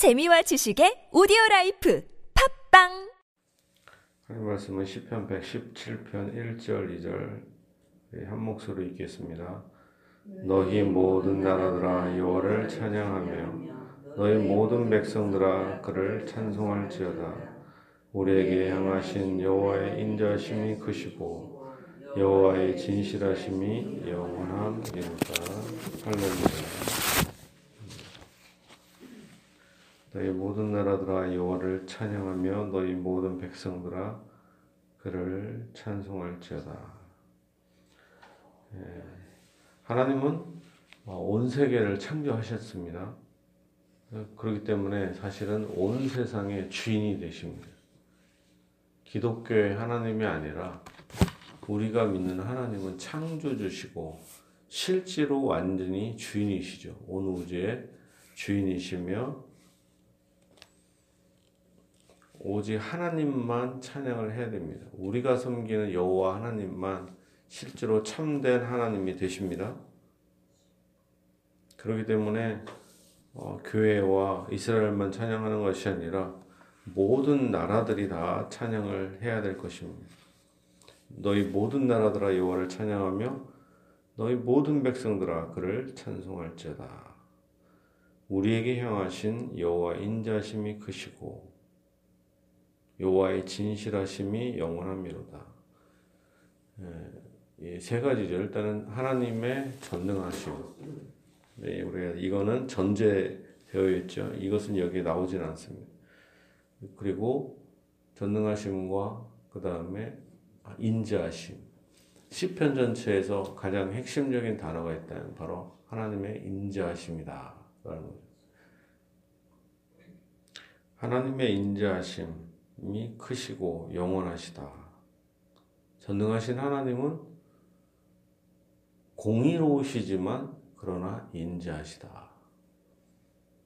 재미와 지식의 오디오 라이프 팟빵 하나님 말씀은 시편 117편 1절 2절 한 목소리로 읽겠습니다. 너희 모든 나라들아 여호와를 찬양하며 너희 모든 백성들아 그를 찬송할지어다. 우리에게 향하신 여호와의 인자하심이 크시고 여호와의 진실하심이 영원함이로다. 할렐루야. 너희 모든 나라들아 여호와를 찬양하며 너희 모든 백성들아 그를 찬송할지어다. 예, 하나님은 온 세계를 창조하셨습니다. 그렇기 때문에 사실은 온 세상의 주인이 되십니다. 기독교의 하나님이 아니라 우리가 믿는 하나님은 창조주시고 실제로 완전히 주인이시죠. 온 우주의 주인이시며 오직 하나님만 찬양을 해야 됩니다. 우리가 섬기는 여호와 하나님만 실제로 참된 하나님이 되십니다. 그렇기 때문에 어, 교회와 이스라엘만 찬양하는 것이 아니라 모든 나라들이 다 찬양을 해야 될 것입니다. 너희 모든 나라들아 여호와를 찬양하며 너희 모든 백성들아 그를 찬송할지어다. 우리에게 향하신 여호와 인자심이 크시고 여호와의 진실하심이 영원함이로다. 예, 세 가지죠. 일단은 하나님의 전능하심. 네, 우리가 이거는 전제되어 있죠. 이것은 여기에 나오진 않습니다. 그리고 전능하심과 그 다음에 인자하심. 시편 전체에서 가장 핵심적인 단어가 있다면 바로 하나님의 인자하심이다. 하나님의 인자하심 이 크시고 영원하시다. 전능하신 하나님은 공의로우시지만 그러나 인자하시다.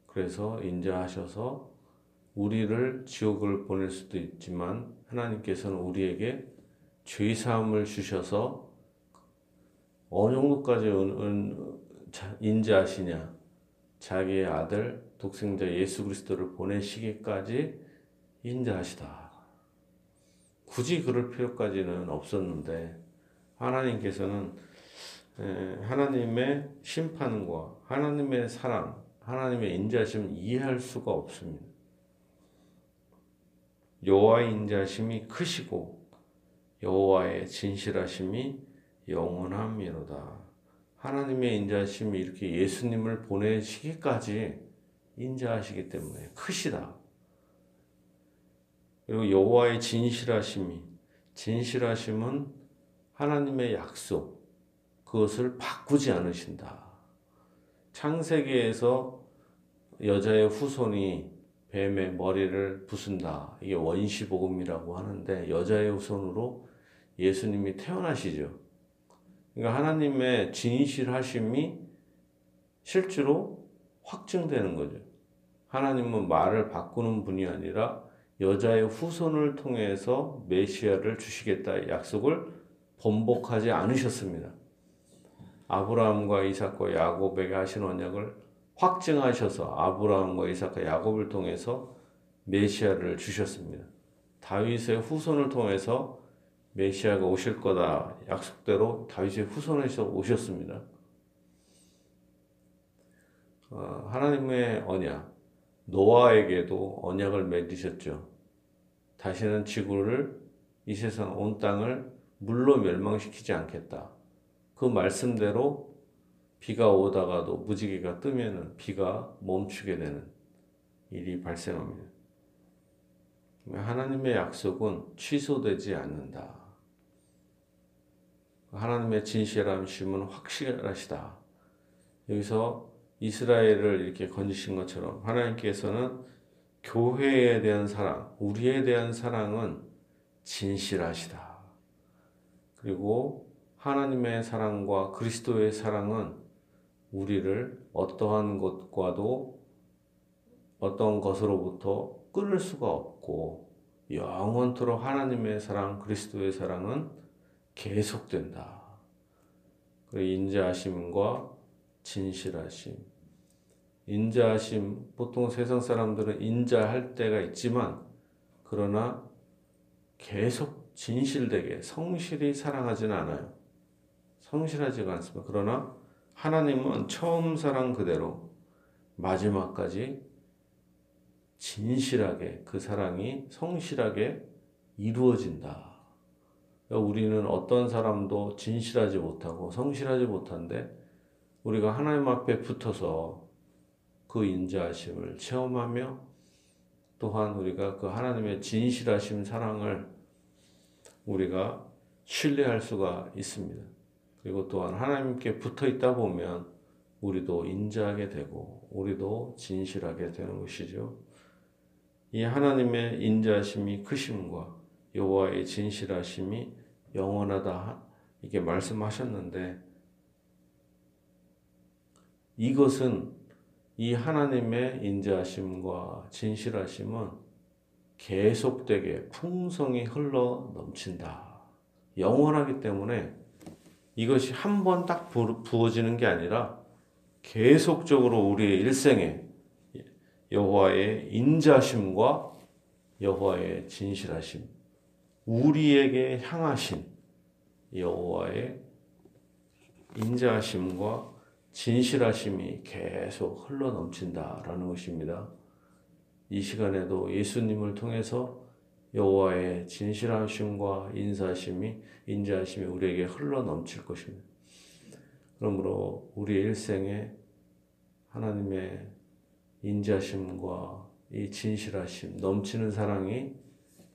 그래서 인자하셔서 우리를 지옥을 보낼 수도 있지만 하나님께서는 우리에게 죄 사함을 주셔서 어느 정도까지 인자하시냐? 자기의 아들 독생자 예수 그리스도를 보내시기까지 인자하시다. 굳이 그럴 필요까지는 없었는데 하나님께서는 하나님의 심판과 하나님의 사랑, 하나님의 인자심을 이해할 수가 없습니다. 여호와의 인자심이 크시고 여호와의 진실하심이 영원함이로다. 하나님의 인자심이 이렇게 예수님을 보내시기까지 인자하시기 때문에 크시다. 그리고 여호와의 진실하심이 진실하심은 하나님의 약속 그것을 바꾸지 않으신다. 창세기에서 여자의 후손이 뱀의 머리를 부순다. 이게 원시 복음이라고 하는데 여자의 후손으로 예수님이 태어나시죠. 그러니까 하나님의 진실하심이 실제로 확증되는 거죠. 하나님은 말을 바꾸는 분이 아니라 여자의 후손을 통해서 메시아를 주시겠다 약속을 번복하지 않으셨습니다. 아브라함과 이삭과 야곱에게 하신 언약을 확증하셔서 아브라함과 이삭과 야곱을 통해서 메시아를 주셨습니다. 다윗의 후손을 통해서 메시아가 오실 거다 약속대로 다윗의 후손에서 오셨습니다. 어, 하나님의 언약, 노아에게도 언약을 맺으셨죠. 다시는 지구를 이 세상 온 땅을 물로 멸망시키지 않겠다. 그 말씀대로 비가 오다가도 무지개가 뜨면은 비가 멈추게 되는 일이 발생합니다. 하나님의 약속은 취소되지 않는다. 하나님의 진실함심은 확실하시다. 여기서 이스라엘을 이렇게 건지신 것처럼 하나님께서는 교회에 대한 사랑, 우리에 대한 사랑은 진실하시다. 그리고 하나님의 사랑과 그리스도의 사랑은 우리를 어떠한 것과도 어떤 것으로부터 끊을 수가 없고 영원토록 하나님의 사랑, 그리스도의 사랑은 계속된다. 그 인자하심과 진실하심. 인자하심 보통 세상 사람들은 인자할 때가 있지만 그러나 계속 진실되게 성실히 사랑하지는 않아요. 성실하지가 않습니다. 그러나 하나님은 처음 사랑 그대로 마지막까지 진실하게 그 사랑이 성실하게 이루어진다. 그러니까 우리는 어떤 사람도 진실하지 못하고 성실하지 못한데 우리가 하나님 앞에 붙어서 그 인자하심을 체험하며 또한 우리가 그 하나님의 진실하심 사랑을 우리가 신뢰할 수가 있습니다. 그리고 또한 하나님께 붙어 있다 보면 우리도 인자하게 되고 우리도 진실하게 되는 것이죠. 이 하나님의 인자하심이 크심과 여호와의 진실하심이 영원하다 이게 말씀하셨는데 이것은 이 하나님의 인자하심과 진실하심은 계속되게 풍성히 흘러 넘친다. 영원하기 때문에 이것이 한 번 딱 부어지는 게 아니라 계속적으로 우리의 일생에 여호와의 인자심과 여호와의 진실하심, 우리에게 향하신 여호와의 인자하심과 진실하심이 계속 흘러 넘친다라는 것입니다. 이 시간에도 예수님을 통해서 여호와의 진실하심과 인사심이 인자하심이 우리에게 흘러 넘칠 것입니다. 그러므로 우리의 일생에 하나님의 인자심과 이 진실하심, 넘치는 사랑이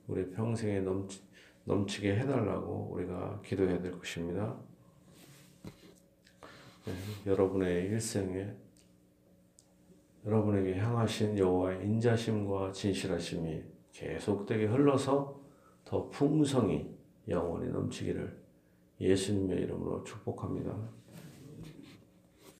우리 평생에 넘치, 넘치게 해달라고 우리가 기도해야 될 것입니다. 네, 여러분의 일생에 여러분에게 향하신 여호와의 인자심과 진실하심이 계속되게 흘러서 더 풍성히 영원히 넘치기를 예수님의 이름으로 축복합니다.